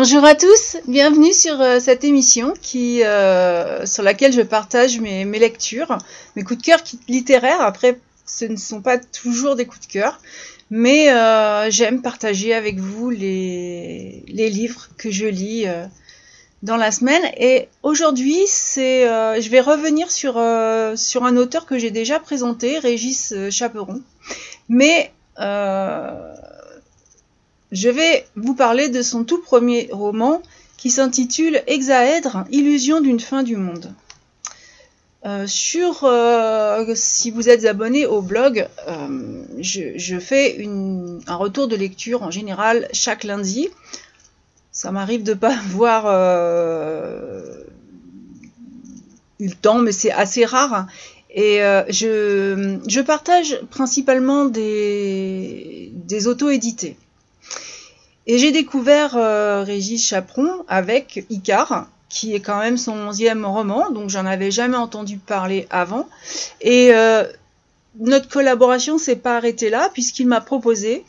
Bonjour à tous, bienvenue sur euh, cette émission qui, euh, sur laquelle je partage mes, lectures, mes coups de cœur littéraires. Après, ce ne sont pas toujours des coups de cœur, mais euh, j'aime partager avec vous les, livres que je lis dans la semaine. Et aujourd'hui, je vais revenir sur, sur un auteur que j'ai déjà présenté, Régis Chaperon. Mais je vais vous parler de son tout premier roman qui s'intitule Hexaèdre, illusion d'une fin du monde. Euh, sur, euh, si vous êtes abonné au blog, euh, je, fais un retour de lecture en général chaque lundi. Ça m'arrive de pas avoir eu le temps, mais c'est assez rare. Et je, partage principalement des auto-édités. Et j'ai découvert euh, Régis Chaperon avec Icar, qui est quand même son onzième roman, donc j'en avais jamais entendu parler avant. Et euh, notre collaboration s'est pas arrêtée là, puisqu'il m'a proposé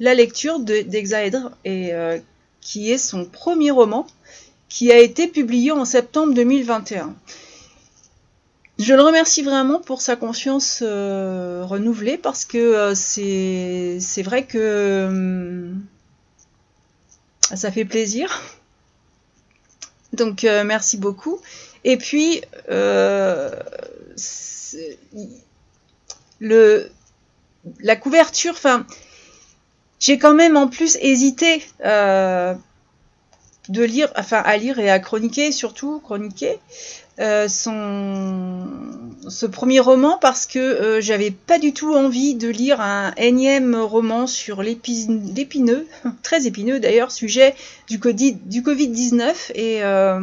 la lecture d'Exaèdre, euh, qui est son premier roman, qui a été publié en septembre 2021. Je le remercie vraiment pour sa confiance renouvelée parce que c'est vrai que hum, ça fait plaisir. Donc euh, merci beaucoup. Et puis euh, le la couverture, enfin j'ai quand même en plus hésité euh, de lire, enfin à lire et à chroniquer surtout chroniquer euh, ce premier roman parce que euh, j'avais pas du tout envie de lire un énième roman sur l'épineux, très épineux d'ailleurs, sujet du, du Covid-19 et euh,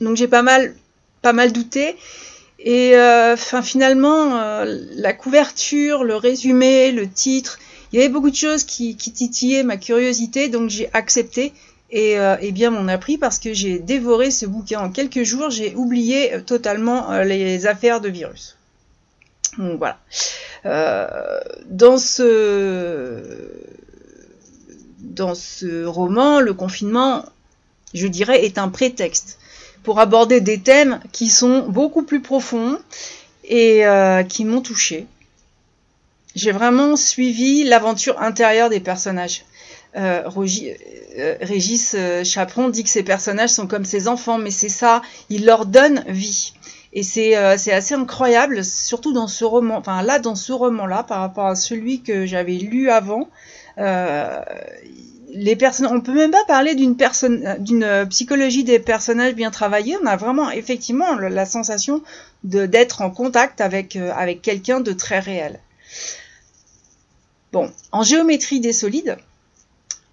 donc j'ai pas mal pas mal douté et finalement la couverture, le résumé, le titre, il y avait beaucoup de choses qui, qui titillaient ma curiosité donc j'ai accepté et, euh, et, bien m'en a pris parce que j'ai dévoré ce bouquin en quelques jours, j'ai oublié euh, totalement euh, les affaires de virus. Donc voilà. Dans ce roman, le confinement, je dirais, est un prétexte pour aborder des thèmes qui sont beaucoup plus profonds et qui m'ont touché. J'ai vraiment suivi l'aventure intérieure des personnages. Euh, euh, Régis euh, Chaperon dit que ces personnages sont comme ses enfants, mais c'est ça, il leur donne vie. Et c'est assez incroyable, surtout dans ce roman, enfin là, dans ce roman-là, par rapport à celui que j'avais lu avant. les personnes, on peut même pas parler d'une personne, d'une psychologie des personnages bien travaillée. On a vraiment, effectivement, la sensation d'être en contact avec avec quelqu'un de très réel. Bon, en géométrie des solides,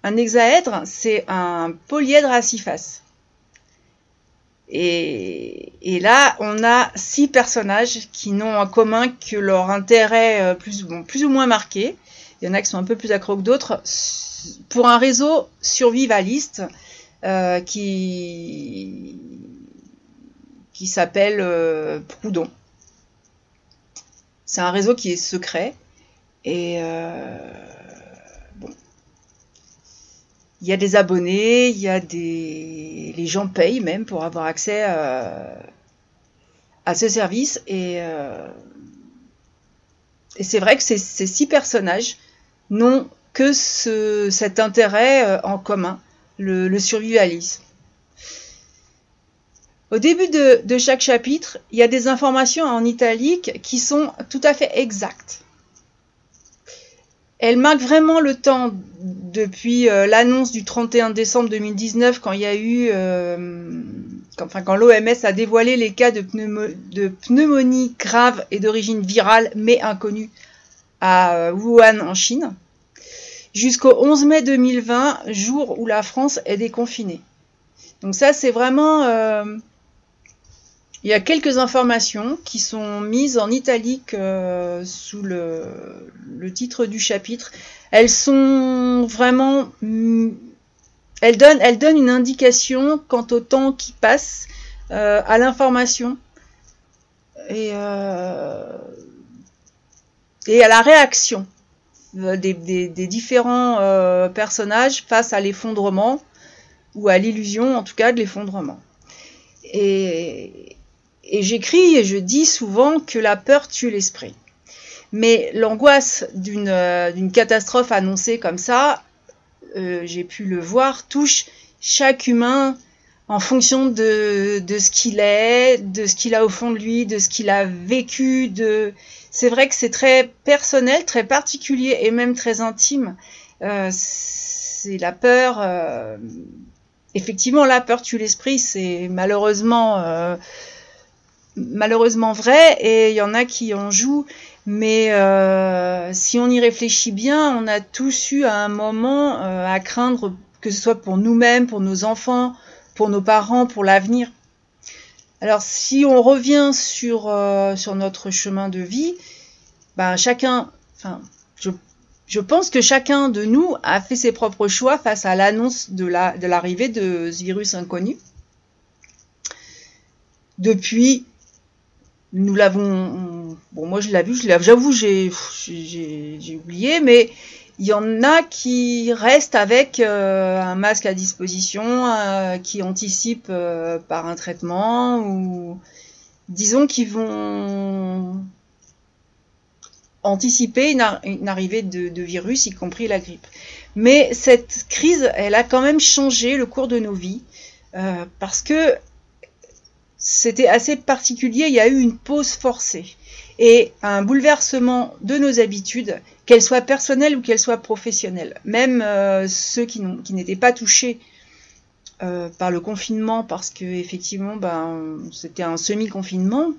un hexaèdre, c'est un polyèdre à six faces. Et, là, on a six personnages qui n'ont en commun que leur intérêt euh, plus, ou moins marqué. Il y en a qui sont un peu plus accro que d'autres. Pour un réseau survivaliste euh, qui, qui s'appelle euh, Proudhon. C'est un réseau qui est secret et euh, il y a des abonnés, il y a des. Les gens payent même pour avoir accès à, à ce service. Et, euh... et c'est vrai que ces, ces, six personnages n'ont que ce, cet intérêt euh, en commun, le, le, survivalisme. Au début de, de chaque chapitre, il y a des informations en italique qui sont tout à fait exactes. Elle marque vraiment le temps depuis euh, l'annonce du 31 décembre 2019 quand il y a eu, euh, enfin quand l'OMS a dévoilé les cas de, de pneumonie grave et d'origine virale mais inconnue à euh, Wuhan en Chine, jusqu'au 11 mai 2020, jour où la France est déconfinée. Donc ça c'est vraiment il y a quelques informations qui sont mises en italique euh, sous le, titre du chapitre. Elles sont vraiment... Mm, elles donnent, elles donnent une indication quant au temps qui passe euh, à l'information et, euh, et à la réaction des, différents personnages face à l'effondrement, ou à l'illusion en tout cas de l'effondrement. Et, et j'écris et je dis souvent que la peur tue l'esprit. Mais l'angoisse d'une catastrophe annoncée comme ça, j'ai pu le voir, touche chaque humain en fonction de, ce qu'il est, de ce qu'il a au fond de lui, de ce qu'il a vécu. C'est vrai que c'est très personnel, très particulier et même très intime. Euh, c'est la peur. Euh... Effectivement, la peur tue l'esprit. C'est malheureusement, euh... malheureusement vrai et il y en a qui en jouent. Mais euh, si on y réfléchit bien, on a tous eu à un moment euh, à craindre que ce soit pour nous-mêmes, pour nos enfants, pour nos parents, pour l'avenir. Alors si on revient sur, euh, notre chemin de vie, ben, chacun, enfin, je, pense que chacun de nous a fait ses propres choix face à l'annonce de l'arrivée la, de ce virus inconnu. Depuis, nous l'avons, bon moi je l'ai vu, j'avoue j'ai oublié, mais il y en a qui restent avec euh, un masque à disposition, euh, qui anticipent euh, par un traitement, ou disons qu'ils vont anticiper une, arrivée de, de, virus, y compris la grippe. Mais cette crise, elle a quand même changé le cours de nos vies, parce que c'était assez particulier, il y a eu une pause forcée et un bouleversement de nos habitudes, qu'elles soient personnelles ou qu'elles soient professionnelles. Même euh, ceux qui n'étaient pas touchés euh, par le confinement, parce que effectivement, ben, c'était un semi-confinement,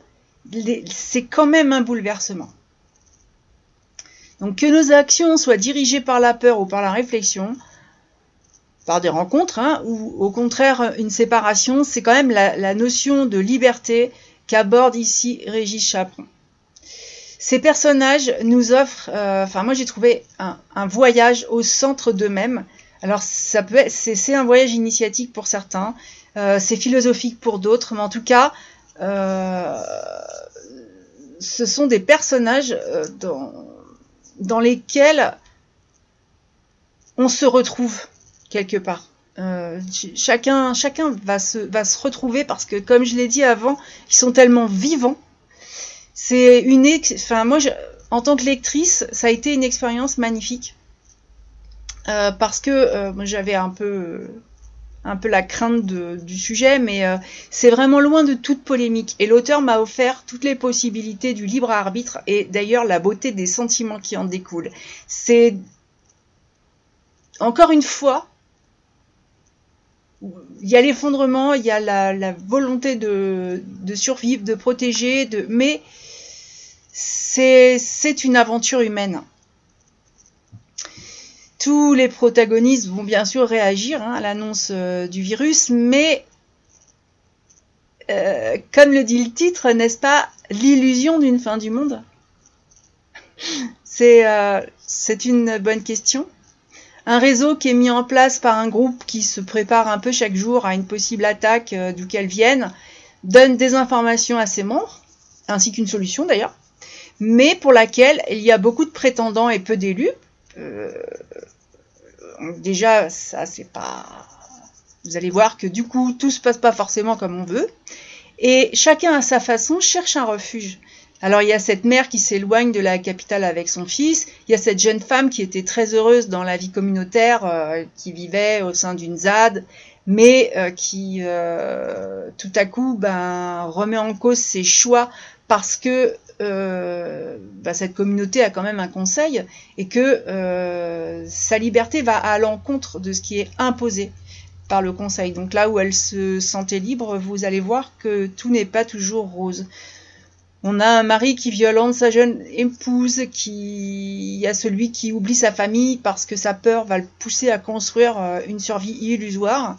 c'est quand même un bouleversement. Donc que nos actions soient dirigées par la peur ou par la réflexion, par des rencontres, hein, ou au contraire une séparation, c'est quand même la, notion de liberté qu'aborde ici Régis Chaperon ces personnages nous offrent, euh, enfin moi j'ai trouvé un, voyage au centre d'eux-mêmes. Alors ça peut c'est un voyage initiatique pour certains, euh, c'est philosophique pour d'autres, mais en tout cas, euh, ce sont des personnages dans lesquels on se retrouve quelque part. chacun, chacun va se, va se retrouver parce que, comme je l'ai dit avant, ils sont tellement vivants c'est une, enfin moi, en tant que lectrice, ça a été une expérience magnifique euh, parce que euh, j'avais un peu, un peu la crainte du sujet, mais euh, c'est vraiment loin de toute polémique. Et l'auteur m'a offert toutes les possibilités du libre arbitre et d'ailleurs la beauté des sentiments qui en découlent. C'est encore une fois, il y a l'effondrement, il y a la, volonté de, survivre, de protéger, mais c'est une aventure humaine. Tous les protagonistes vont bien sûr réagir hein, à l'annonce euh, du virus, mais euh, comme le dit le titre, n'est-ce pas l'illusion d'une fin du monde? Euh, C'est une bonne question. Un réseau qui est mis en place par un groupe qui se prépare un peu chaque jour à une possible attaque d'où qu'elle vienne, donne des informations à ses membres, ainsi qu'une solution d'ailleurs mais pour laquelle il y a beaucoup de prétendants et peu d'élus. Euh, déjà, ça, c'est pas. Vous allez voir que du coup, tout se passe pas forcément comme on veut. Et chacun à sa façon cherche un refuge. Alors il y a cette mère qui s'éloigne de la capitale avec son fils, il y a cette jeune femme qui était très heureuse dans la vie communautaire, euh, qui vivait au sein d'une ZAD, mais euh, qui tout à coup ben, remet en cause ses choix parce que euh, bah, cette communauté a quand même un conseil et que euh, sa liberté va à l'encontre de ce qui est imposé par le conseil. Donc là où elle se sentait libre, vous allez voir que tout n'est pas toujours rose. On a un mari qui violente sa jeune épouse, qui il y a celui qui oublie sa famille parce que sa peur va le pousser à construire euh, une survie illusoire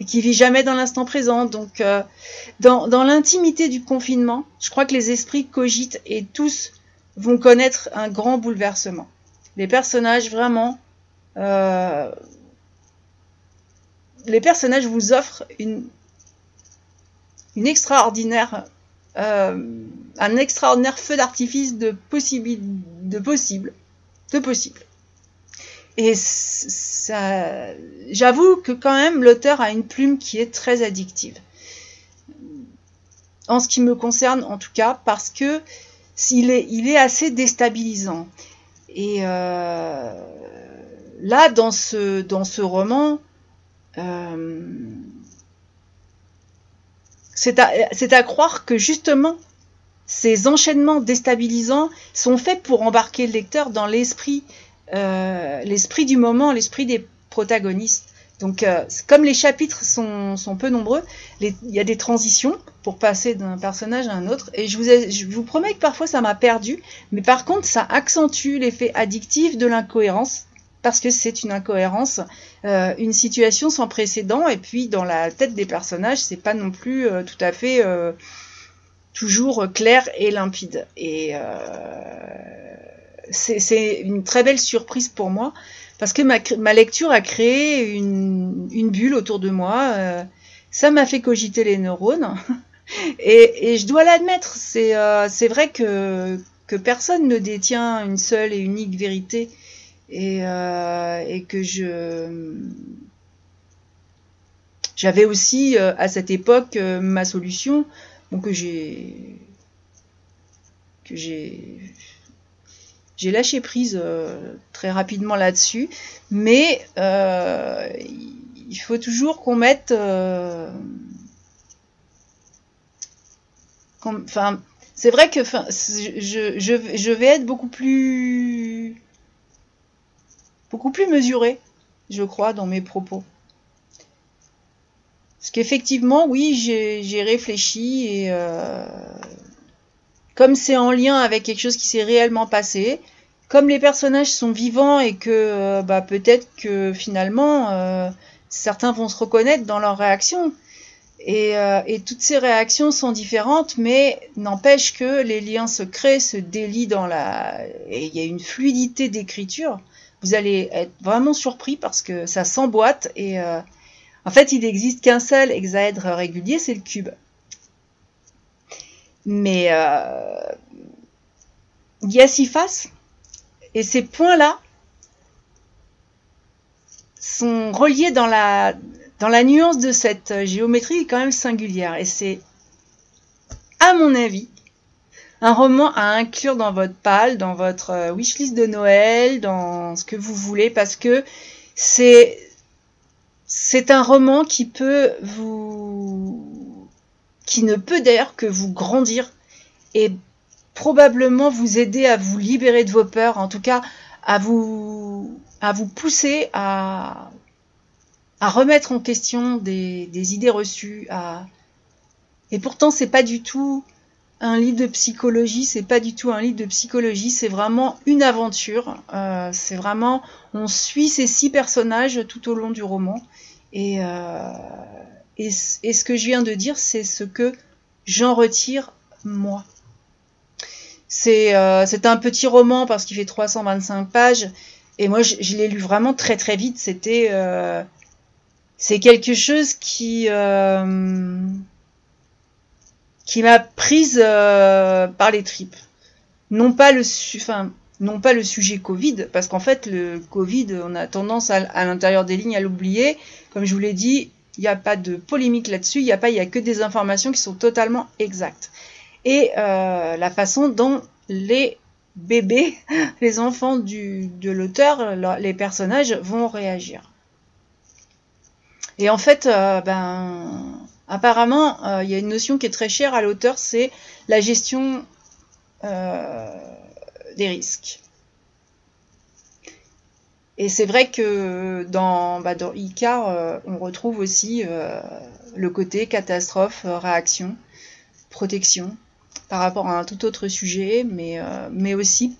et qui vit jamais dans l'instant présent. Donc, euh, dans, l'intimité du confinement, je crois que les esprits cogitent et tous vont connaître un grand bouleversement. Les personnages, vraiment, euh, les personnages vous offrent une, une extraordinaire, euh, un extraordinaire feu d'artifice de, possible, de possible. de possible. Et j'avoue que quand même l'auteur a une plume qui est très addictive. En ce qui me concerne, en tout cas, parce que s'il est, il est assez déstabilisant. Et euh, là, dans ce, dans ce roman, euh, c'est à, croire que justement, ces enchaînements déstabilisants sont faits pour embarquer le lecteur dans l'esprit euh, l'esprit du moment, l'esprit des protagonistes. Donc, euh, comme les chapitres sont, sont peu nombreux, il y a des transitions pour passer d'un personnage à un autre. Et je vous, je vous promets que parfois ça m'a perdu, mais par contre ça accentue l'effet addictif de l'incohérence parce que c'est une incohérence, euh, une situation sans précédent, et puis dans la tête des personnages, c'est pas non plus euh, tout à fait euh, toujours clair et limpide. Et c'est une très belle surprise pour moi parce que ma, lecture a créé une, bulle autour de moi. Ça m'a fait cogiter les neurones. Et, je dois l'admettre, c'est vrai que, personne ne détient une seule et unique vérité. Et, euh, que je. J'avais aussi à cette époque ma solution, que j'ai que j'ai j'ai lâché prise euh, très rapidement là-dessus, mais euh, il faut toujours qu'on mette. Euh, enfin, c'est vrai que je, je, vais être beaucoup plus beaucoup plus mesuré, je crois, dans mes propos. Parce qu'effectivement, oui, j'ai réfléchi et comme c'est en lien avec quelque chose qui s'est réellement passé, comme les personnages sont vivants et que euh, bah, peut-être que finalement euh, certains vont se reconnaître dans leurs réactions. Euh, et, toutes ces réactions sont différentes, mais n'empêche que les liens se créent, se délient dans la... Et il y a une fluidité d'écriture. Vous allez être vraiment surpris parce que ça s'emboîte et en fait il n'existe qu'un seul hexaèdre régulier, c'est le cube. Mais il y a six faces et ces points-là sont reliés dans la, dans la nuance de cette géométrie quand même singulière. Et c'est, à mon avis, un roman à inclure dans votre pal, dans votre euh, wishlist de Noël, dans ce que vous voulez, parce que c'est c'est un roman qui peut vous qui ne peut d'ailleurs que vous grandir et probablement vous aider à vous libérer de vos peurs, en tout cas à vous, à vous pousser à, à remettre en question des, des idées reçues. À... Et pourtant, c'est pas du tout un livre de psychologie, c'est pas du tout un livre de psychologie, c'est vraiment une aventure. Euh, c'est vraiment, on suit ces six personnages tout au long du roman. Et, euh, et, ce que je viens de dire, c'est ce que j'en retire moi. Euh, c'est un petit roman parce qu'il fait 325 pages. Et moi, je, l'ai lu vraiment très très vite. C'était euh, c'est quelque chose qui euh, qui m'a prise par les tripes. Non pas le enfin, non pas le sujet Covid, parce qu'en fait le Covid, on a tendance à, à l'intérieur des lignes à l'oublier. Comme je vous l'ai dit, il n'y a pas de polémique là-dessus. Il n'y a pas, il y a que des informations qui sont totalement exactes et euh, la façon dont les bébés, les enfants du, de l'auteur, les personnages vont réagir. Et en fait, euh, ben, apparemment, euh, il y a une notion qui est très chère à l'auteur, c'est la gestion des risques. Et c'est vrai que dans, bah, Icar, on retrouve aussi le côté catastrophe, réaction, protection par rapport à un tout autre sujet, mais, euh, aussi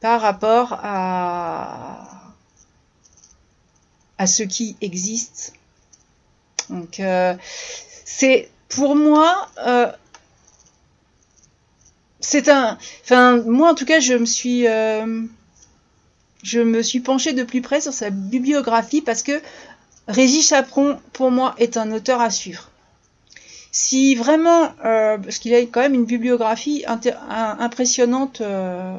par rapport à ce qui existe. Donc, euh, c'est pour moi, euh, c'est un. Enfin, moi en tout cas, je me suis. je me suis penchée de plus près sur sa bibliographie parce que Régis Chaperon, pour moi, est un auteur à suivre. Si vraiment, euh, parce qu'il a quand même une bibliographie impressionnante euh,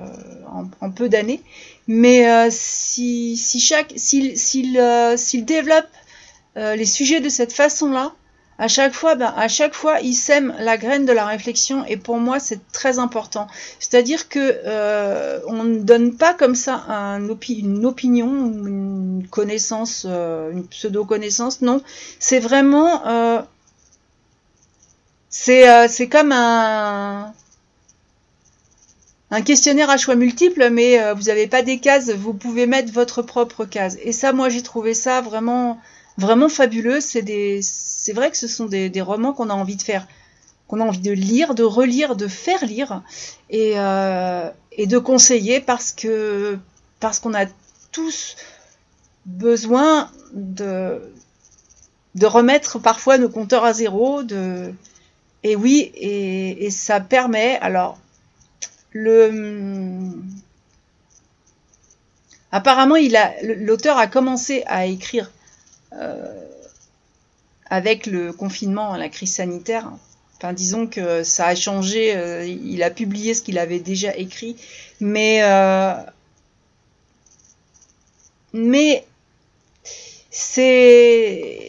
en, peu d'années, mais euh, si, si, chaque, s'il, s'il, développe les sujets de cette façon-là, à chaque fois, ben, à chaque fois, il sème la graine de la réflexion et pour moi, c'est très important. C'est-à-dire que on ne donne pas comme ça un une opinion, une connaissance, une pseudo-connaissance. Non, c'est vraiment euh, c'est comme un, un questionnaire à choix multiples, mais euh, vous n'avez pas des cases, vous pouvez mettre votre propre case. Et ça, moi, j'ai trouvé ça vraiment, vraiment fabuleux. C'est vrai que ce sont des, romans qu'on a envie de faire, qu'on a envie de lire, de relire, de faire lire et, euh, et de conseiller parce que parce qu'on a tous besoin de de remettre parfois nos compteurs à zéro, de et oui, et, ça permet, alors, le... Apparemment, l'auteur a commencé à écrire avec le confinement, la crise sanitaire. Enfin, disons que ça a changé. Euh, il a publié ce qu'il avait déjà écrit, mais euh, mais c'est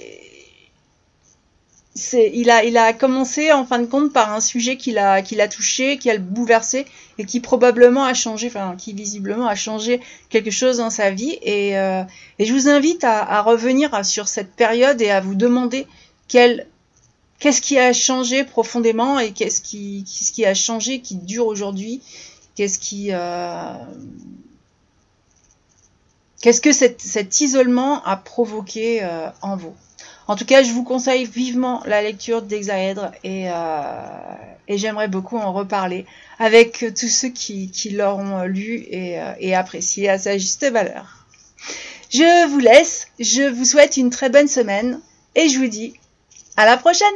il a, commencé en fin de compte par un sujet qu'il a, qu'il a touché, qui a le bouleversé et qui probablement a changé, enfin qui visiblement a changé quelque chose dans sa vie. Et, euh, je vous invite à, revenir sur cette période et à vous demander qu'est-ce qui a changé profondément et qu'est-ce qui, qui a changé, qui dure aujourd'hui, qu'est-ce qui, euh, que cet, cet isolement a provoqué euh, en vous. En tout cas, je vous conseille vivement la lecture d'Exaèdre et, euh, et j'aimerais beaucoup en reparler avec tous ceux qui, l'auront lu euh, et apprécié à sa juste valeur. Je vous laisse, je vous souhaite une très bonne semaine et je vous dis à la prochaine